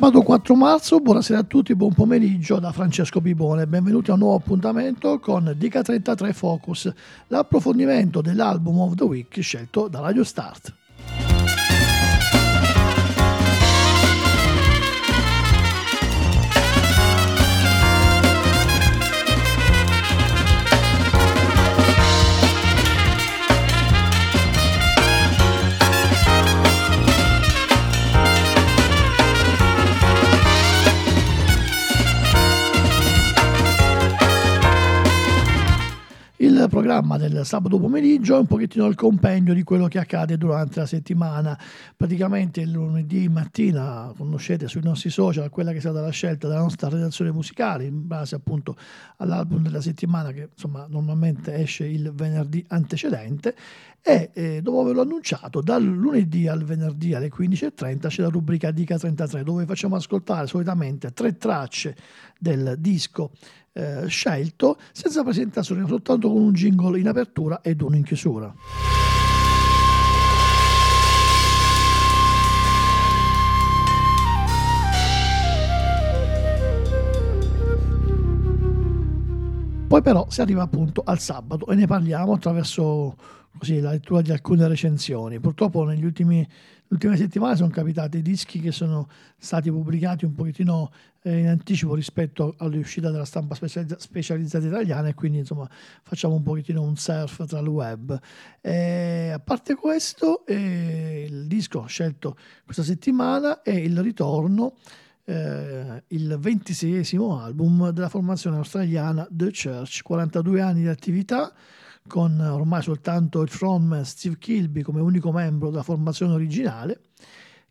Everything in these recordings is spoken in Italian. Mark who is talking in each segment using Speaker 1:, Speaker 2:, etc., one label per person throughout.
Speaker 1: Sabato 4 marzo, buonasera a tutti, buon pomeriggio da Francesco Bibone. Benvenuti a un nuovo appuntamento con Dica 33 Focus, l'approfondimento dell'album of the week scelto da Radio Start. Programma del sabato pomeriggio è un pochettino il compendio di quello che accade durante la settimana. Praticamente il lunedì mattina conoscete sui nostri social quella che è stata la scelta della nostra redazione musicale in base appunto all'album della settimana che insomma normalmente esce il venerdì antecedente e eh, dopo averlo annunciato dal lunedì al venerdì alle 15.30 c'è la rubrica Dica 33 dove facciamo ascoltare solitamente tre tracce del disco eh, scelto senza presentazione, soltanto con un jingle in apertura ed uno in chiusura. Poi però si arriva appunto al sabato e ne parliamo attraverso così, la lettura di alcune recensioni. Purtroppo negli ultimi ultime settimane sono capitati dischi che sono stati pubblicati un pochettino eh, in anticipo rispetto all'uscita della stampa specializzata italiana e quindi insomma facciamo un pochettino un surf tra il web. E, a parte questo, eh, il disco scelto questa settimana è il ritorno eh, il ventiseiesimo album della formazione australiana The Church, 42 anni di attività, con ormai soltanto il frontman Steve Kilby come unico membro della formazione originale,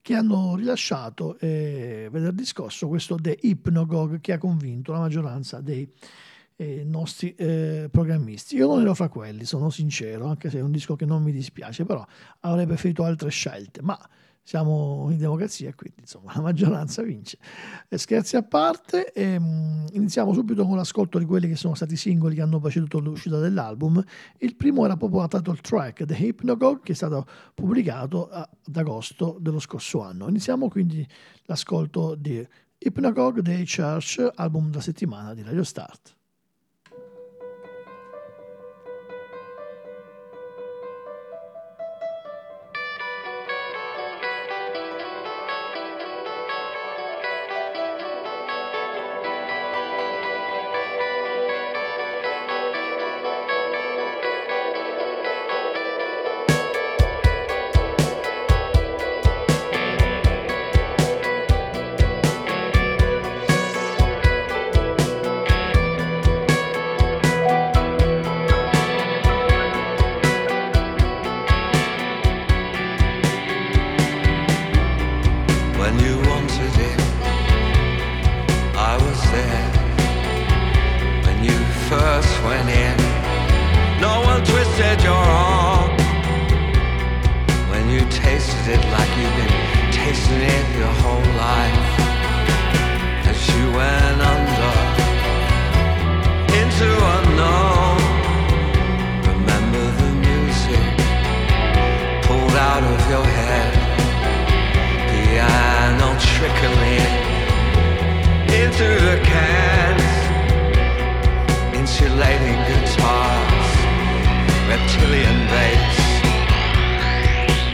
Speaker 1: che hanno rilasciato eh, venerdì scorso questo The Hypnogog che ha convinto la maggioranza dei eh, nostri eh, programmisti. Io non ero fra quelli, sono sincero, anche se è un disco che non mi dispiace, però avrei preferito altre scelte, ma siamo in democrazia, quindi insomma la maggioranza vince. E scherzi a parte, ehm, iniziamo subito con l'ascolto di quelli che sono stati i singoli che hanno preceduto l'uscita dell'album. Il primo era proprio la title track, The Hypnagogue, che è stato pubblicato ad agosto dello scorso anno. Iniziamo quindi l'ascolto di Hypnagogue Day Church, album da settimana di Radio Start.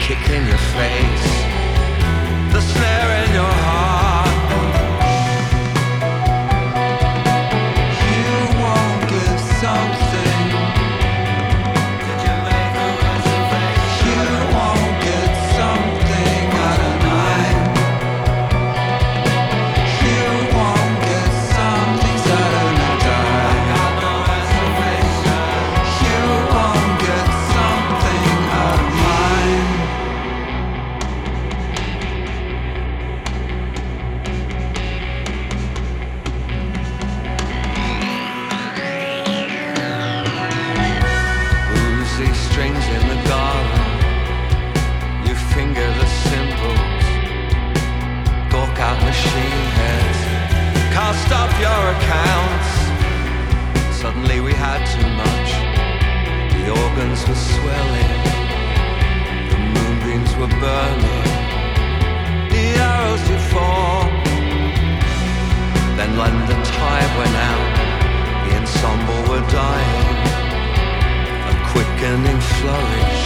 Speaker 2: kick in your face. The arrows deform. Then when the tide went out, the ensemble were dying, a quickening flourish.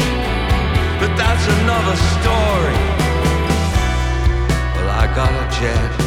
Speaker 2: But that's another story. Well, I got a jet.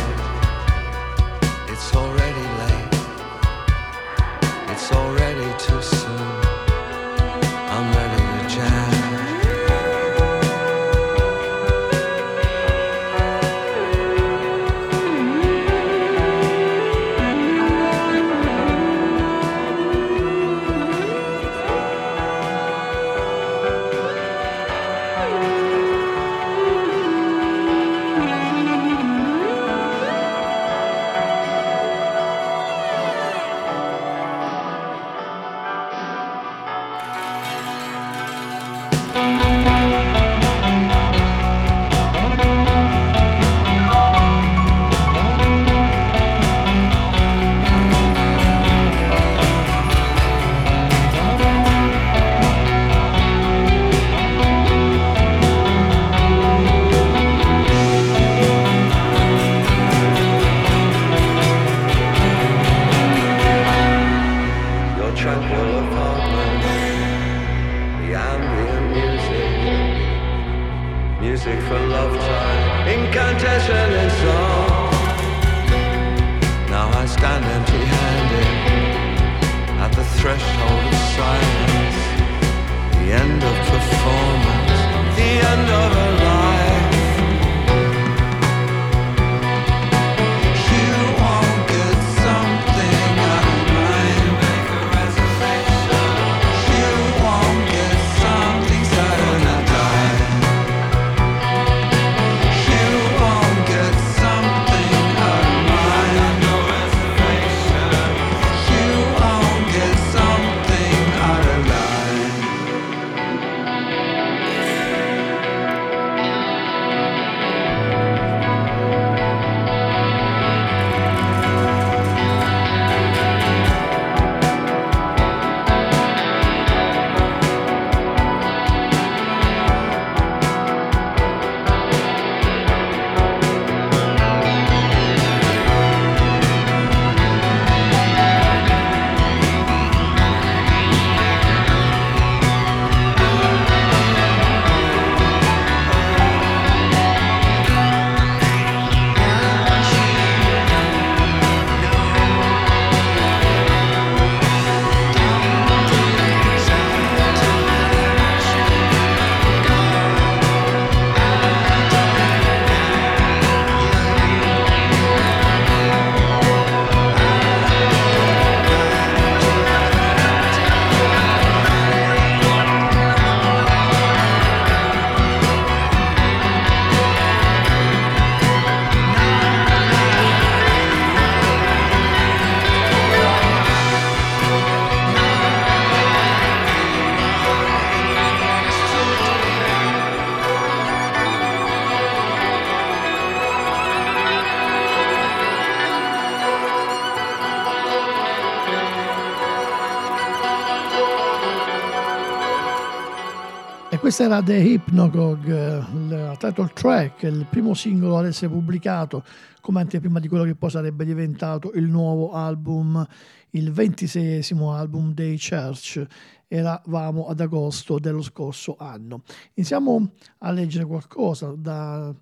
Speaker 1: Questa era The Hypnagogue, eh, la title track, il primo singolo ad essere pubblicato come anteprima di quello che poi sarebbe diventato il nuovo album, il ventiseiesimo album dei Church. Eravamo ad agosto dello scorso anno. Iniziamo a leggere qualcosa da-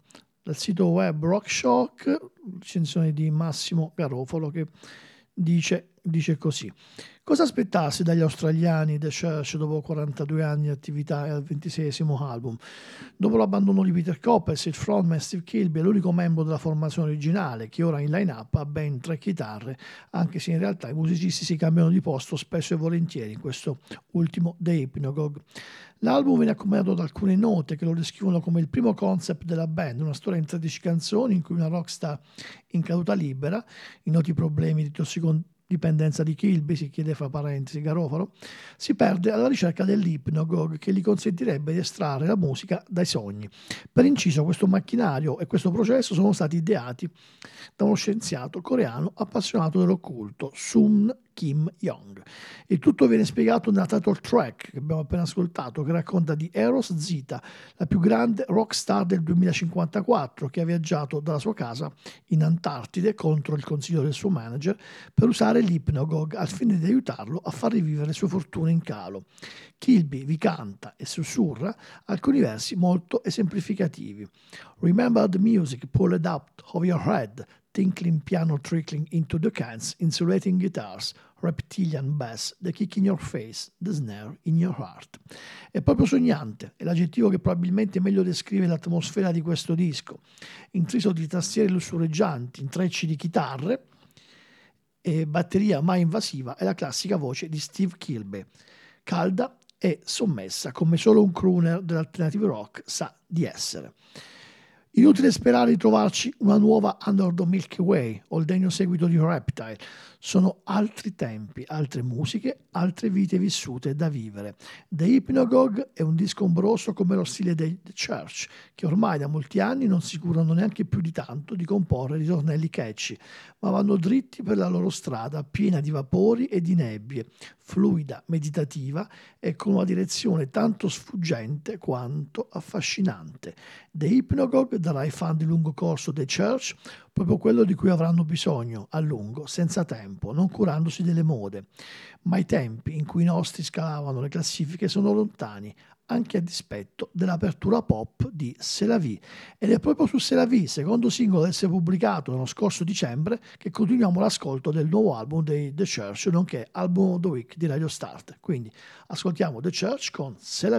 Speaker 1: dal sito web Rockshock, recensione di Massimo Garofalo che dice, dice così. Cosa aspettarsi dagli australiani The Church dopo 42 anni di attività e al ventiseiesimo album? Dopo l'abbandono di Peter Coppers, il frontman Steve Kilby è l'unico membro della formazione originale che ora in line-up ha ben tre chitarre, anche se in realtà i musicisti si cambiano di posto spesso e volentieri in questo ultimo The Hypnagogue. L'album viene accompagnato da alcune note che lo descrivono come il primo concept della band, una storia in 13 canzoni in cui una rockstar in caduta libera, i noti problemi di tossicodipendenza di Kilby, si chiede fra parentesi Garofalo, si perde alla ricerca dell'ipnogog che gli consentirebbe di estrarre la musica dai sogni. Per inciso questo macchinario e questo processo sono stati ideati da uno scienziato coreano appassionato dell'occulto, Sun Kim Young. Il tutto viene spiegato nella title track che abbiamo appena ascoltato, che racconta di Eros Zita, la più grande rock star del 2054, che ha viaggiato dalla sua casa in Antartide contro il consiglio del suo manager per usare l'ipnogog al fine di aiutarlo a far rivivere le sue fortune in calo. Kilby vi canta e sussurra alcuni versi molto esemplificativi. Remember the music pulled out of your head, tinkling piano trickling into the cans, insulating guitars, reptilian bass, the kick in your face, the snare in your heart. È proprio sognante, è l'aggettivo che probabilmente meglio descrive l'atmosfera di questo disco, intriso di tastiere lussureggianti, intrecci di chitarre e batteria mai invasiva è la classica voce di Steve Kilby, calda e sommessa come solo un crooner dell'alternative rock sa di essere. Inutile sperare di trovarci una nuova Under the Milky Way o il degno seguito di Reptile. Sono altri tempi, altre musiche, altre vite vissute da vivere. The Hypnagogue è un disco ombroso come lo stile dei The Church, che ormai da molti anni non si curano neanche più di tanto di comporre ritornelli catchy, ma vanno dritti per la loro strada piena di vapori e di nebbie, fluida, meditativa e con una direzione tanto sfuggente quanto affascinante. The Hypnagogue darà ai fan di lungo corso The Church proprio quello di cui avranno bisogno a lungo, senza tempo, non curandosi delle mode. Ma i tempi in cui i nostri scalavano le classifiche sono lontani, anche a dispetto dell'apertura pop di C'est la vie. Ed è proprio su C'est la vie, secondo singolo ad essere pubblicato nello scorso dicembre, che continuiamo l'ascolto del nuovo album dei The Church, nonché album of the week di Radio Start. Quindi ascoltiamo The Church con C'est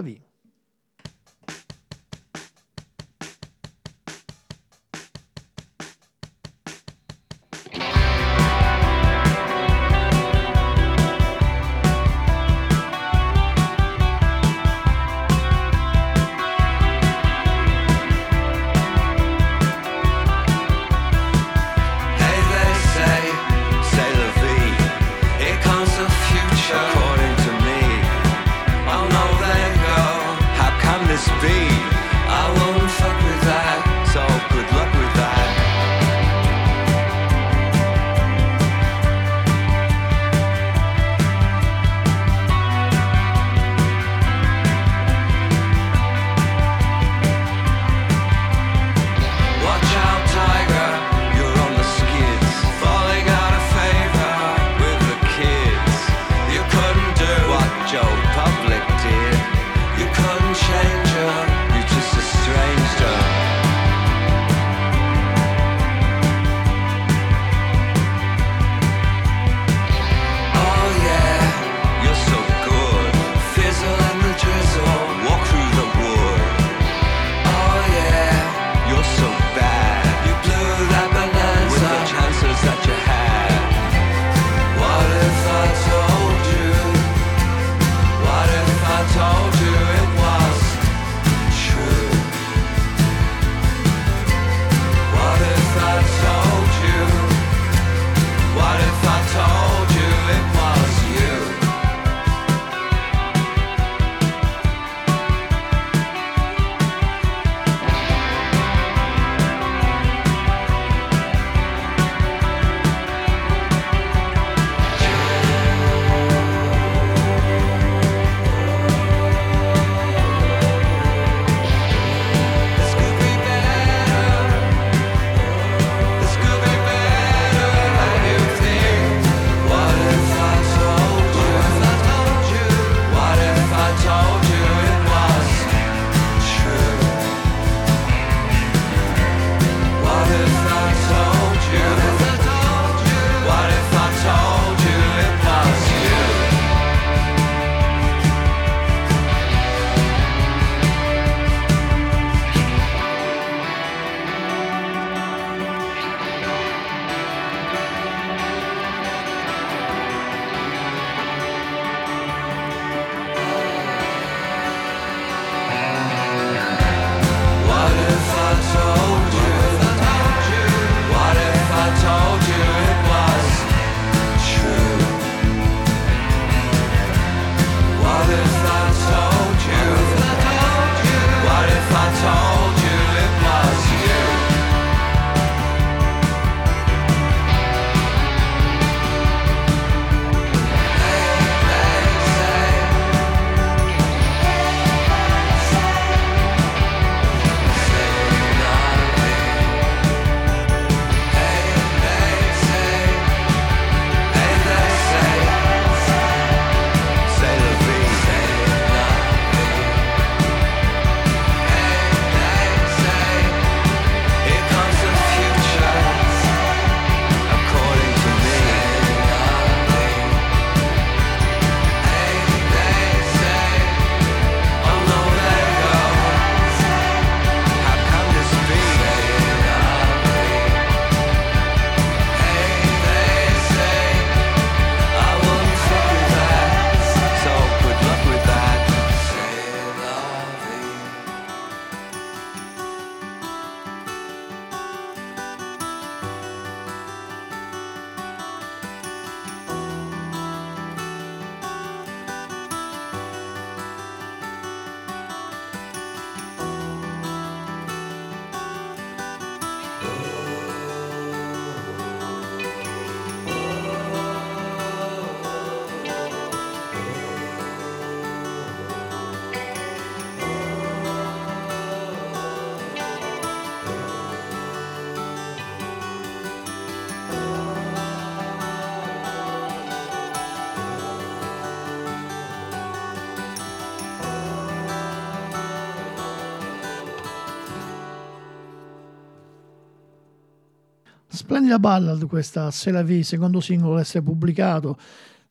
Speaker 2: splendida ballad questa C'est la vie, secondo singolo ad essere pubblicato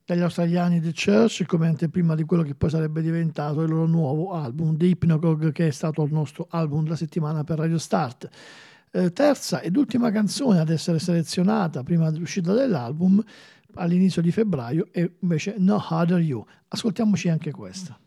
Speaker 2: dagli australiani The Church come anteprima di quello che poi sarebbe diventato il loro nuovo album The Hypnagogue che è stato il nostro album della settimana per Radio Start. Eh, terza ed ultima canzone ad essere selezionata prima dell'uscita dell'album all'inizio di febbraio è invece No Harder You. Ascoltiamoci anche questa.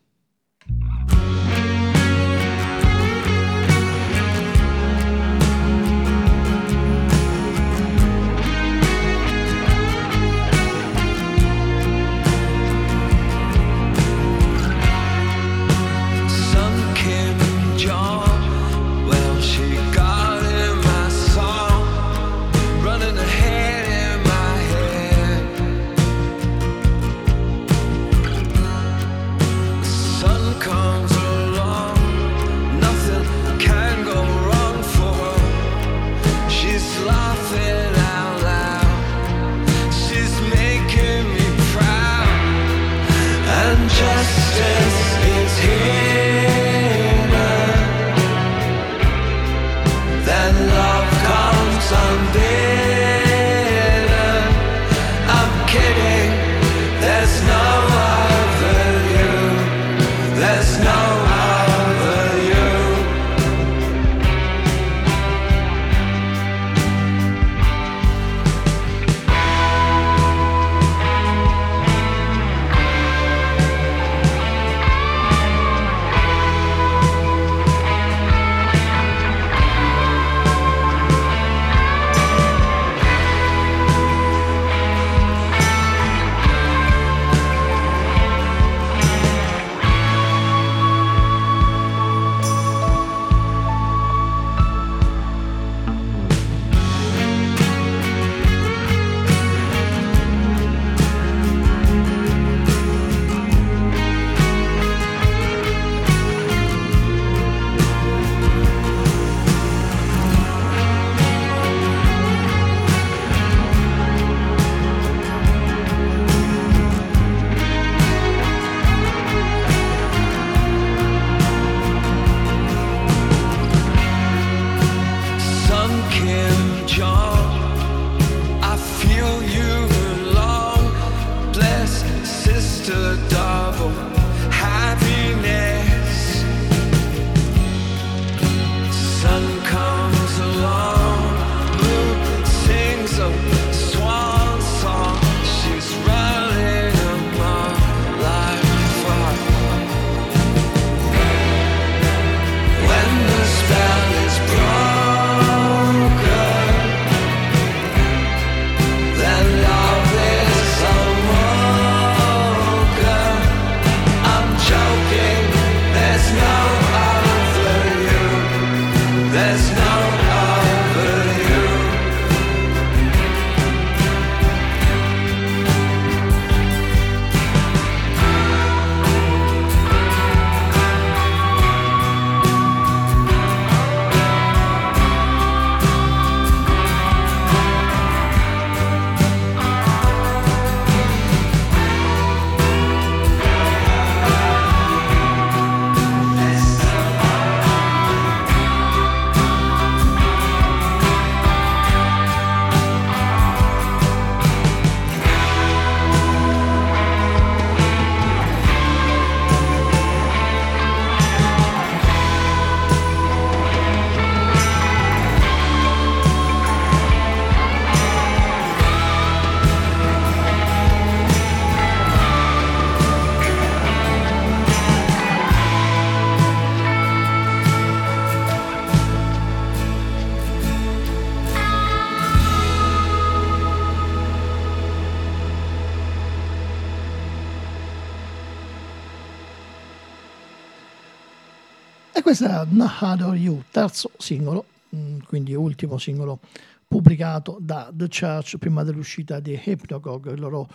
Speaker 2: Questo era Nahador You, terzo singolo, mm, quindi ultimo singolo pubblicato da The Church prima dell'uscita di Hypnagogue, il loro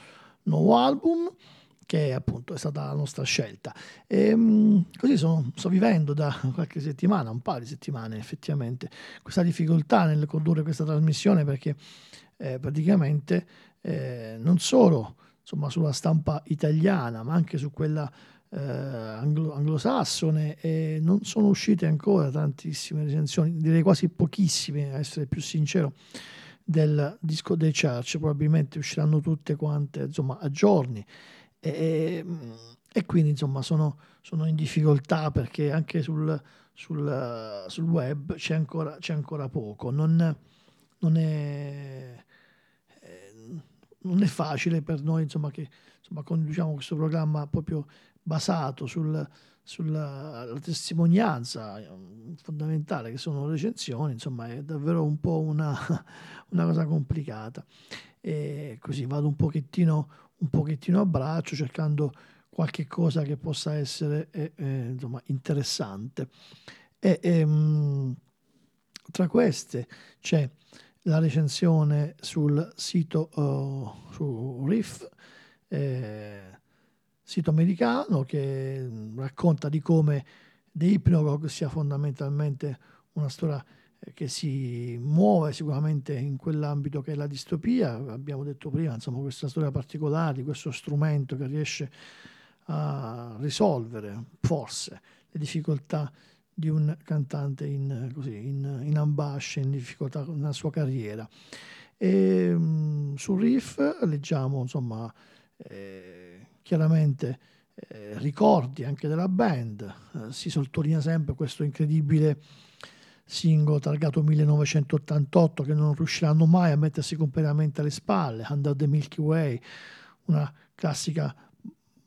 Speaker 2: nuovo album, che appunto è stata la nostra scelta. E, mm, così sono- sto vivendo da qualche settimana, un paio di settimane effettivamente, questa difficoltà nel condurre questa trasmissione perché eh, praticamente eh, non solo insomma, sulla stampa italiana, ma anche su quella eh, anglo- anglosassone e non sono uscite ancora tantissime recensioni, direi quasi pochissime, a essere più sincero,
Speaker 1: del disco dei Church, probabilmente usciranno tutte quante insomma, a giorni. E, e quindi insomma sono, sono, in difficoltà perché anche sul, sul, sul web c'è ancora, c'è ancora poco, non, non, è, non, è, facile per noi insomma, che insomma, conduciamo questo programma proprio basato sul, sulla testimonianza mm, fondamentale che sono le recensioni, insomma è davvero un po' una, una cosa complicata. E così vado un pochettino, un pochettino a braccio cercando qualche cosa che possa essere eh, eh, insomma, interessante. E, ehm, tra queste c'è la recensione sul sito uh, su Riff. Eh, sito americano che mm, racconta di come The Hypnagogue sia fondamentalmente una storia eh, che si muove sicuramente in quell'ambito che è la distopia, abbiamo detto prima, insomma, questa storia particolare, questo strumento che riesce a risolvere forse le difficoltà di un cantante in, così, in, in ambasce, in difficoltà nella sua carriera. E, um, sul riff leggiamo insomma eh, chiaramente eh, ricordi anche della band, eh, si sottolinea sempre questo incredibile singolo targato 1988 che non riusciranno mai a mettersi completamente alle spalle, Under the Milky Way, una classica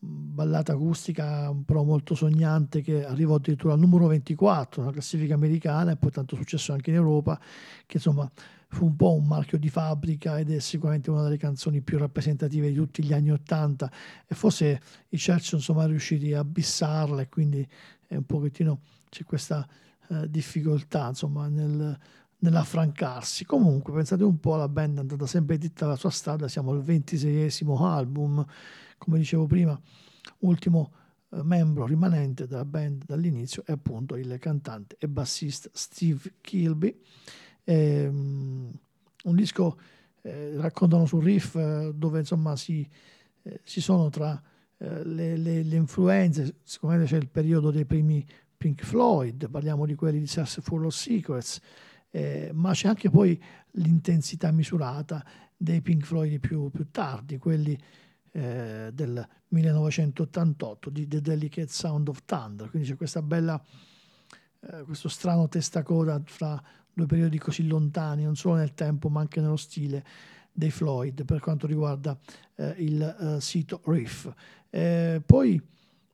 Speaker 1: ballata acustica però molto sognante che arrivò addirittura al numero 24 nella classifica americana e poi tanto successo anche in Europa che insomma fu un po' un marchio di fabbrica ed è sicuramente una delle canzoni più rappresentative di tutti gli anni Ottanta e forse i Church sono riusciti a bissarla e quindi è un pochettino c'è questa eh, difficoltà insomma nel, nell'affrancarsi. Comunque pensate un po', la band è andata sempre dritta la sua strada, siamo al 26esimo album, come dicevo prima, ultimo eh, membro rimanente della band dall'inizio è appunto il cantante e bassista Steve Kilby. Ehm, un disco, eh, raccontano sul riff, eh, dove insomma si, eh, si sono tra eh, le, le, le, influenze, sicuramente c'è il periodo dei primi Pink Floyd, parliamo di quelli di Lost Secrets, eh, ma c'è anche poi l'intensità misurata dei Pink Floyd più, più tardi, quelli eh, del 1988 di The Delicate Sound of Thunder, quindi c'è questa bella, questo strano testacoda fra due periodi così lontani, non solo nel tempo ma anche nello stile dei Floyd per quanto riguarda eh, il uh, sito Riff. Eh, poi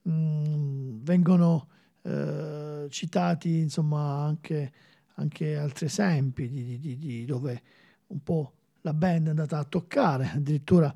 Speaker 1: mh, mm, vengono eh, citati insomma anche, anche, altri esempi di, di, di, dove un po' la band è andata a toccare, addirittura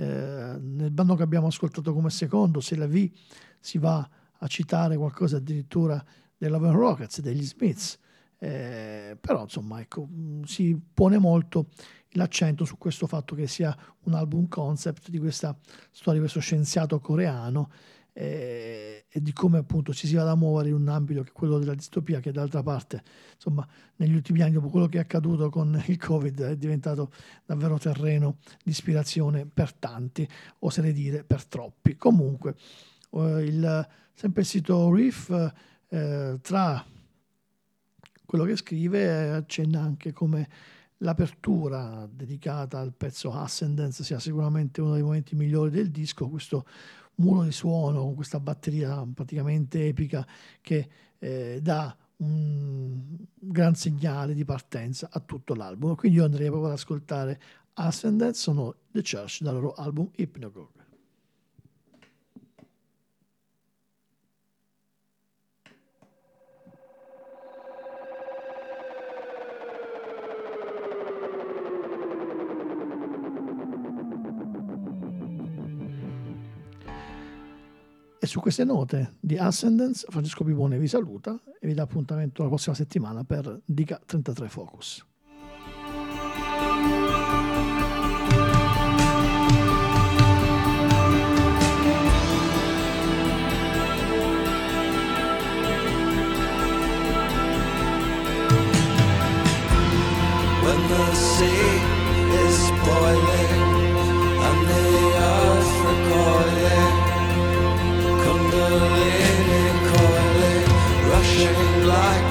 Speaker 1: eh, nel bando che abbiamo ascoltato come secondo, se la V si va a citare qualcosa addirittura dei Love Rockets, degli Smiths, eh, però insomma ecco, mm, si pone molto l'accento su questo fatto che sia un album concept di questa storia di questo scienziato coreano eh, e di come appunto ci si vada a muovere in un ambito che è quello della distopia che d'altra parte insomma negli ultimi anni dopo quello che è accaduto con il covid è diventato davvero terreno di ispirazione per tanti oserei dire per troppi. Comunque eh, il, sempre il sito Riff eh, tra quello che scrive accenna anche come l'apertura dedicata al pezzo Ascendance sia sicuramente uno dei momenti migliori del disco, questo muro di suono con questa batteria praticamente epica che eh, dà un gran segnale di partenza a tutto l'album. Quindi io andrei proprio ad ascoltare Ascendance, sono The Church dal loro album Hypnagogue. Su queste note di Ascendance, Francesco Pipone vi saluta e vi dà appuntamento la prossima settimana per Dica 33 Focus.
Speaker 2: When the sea like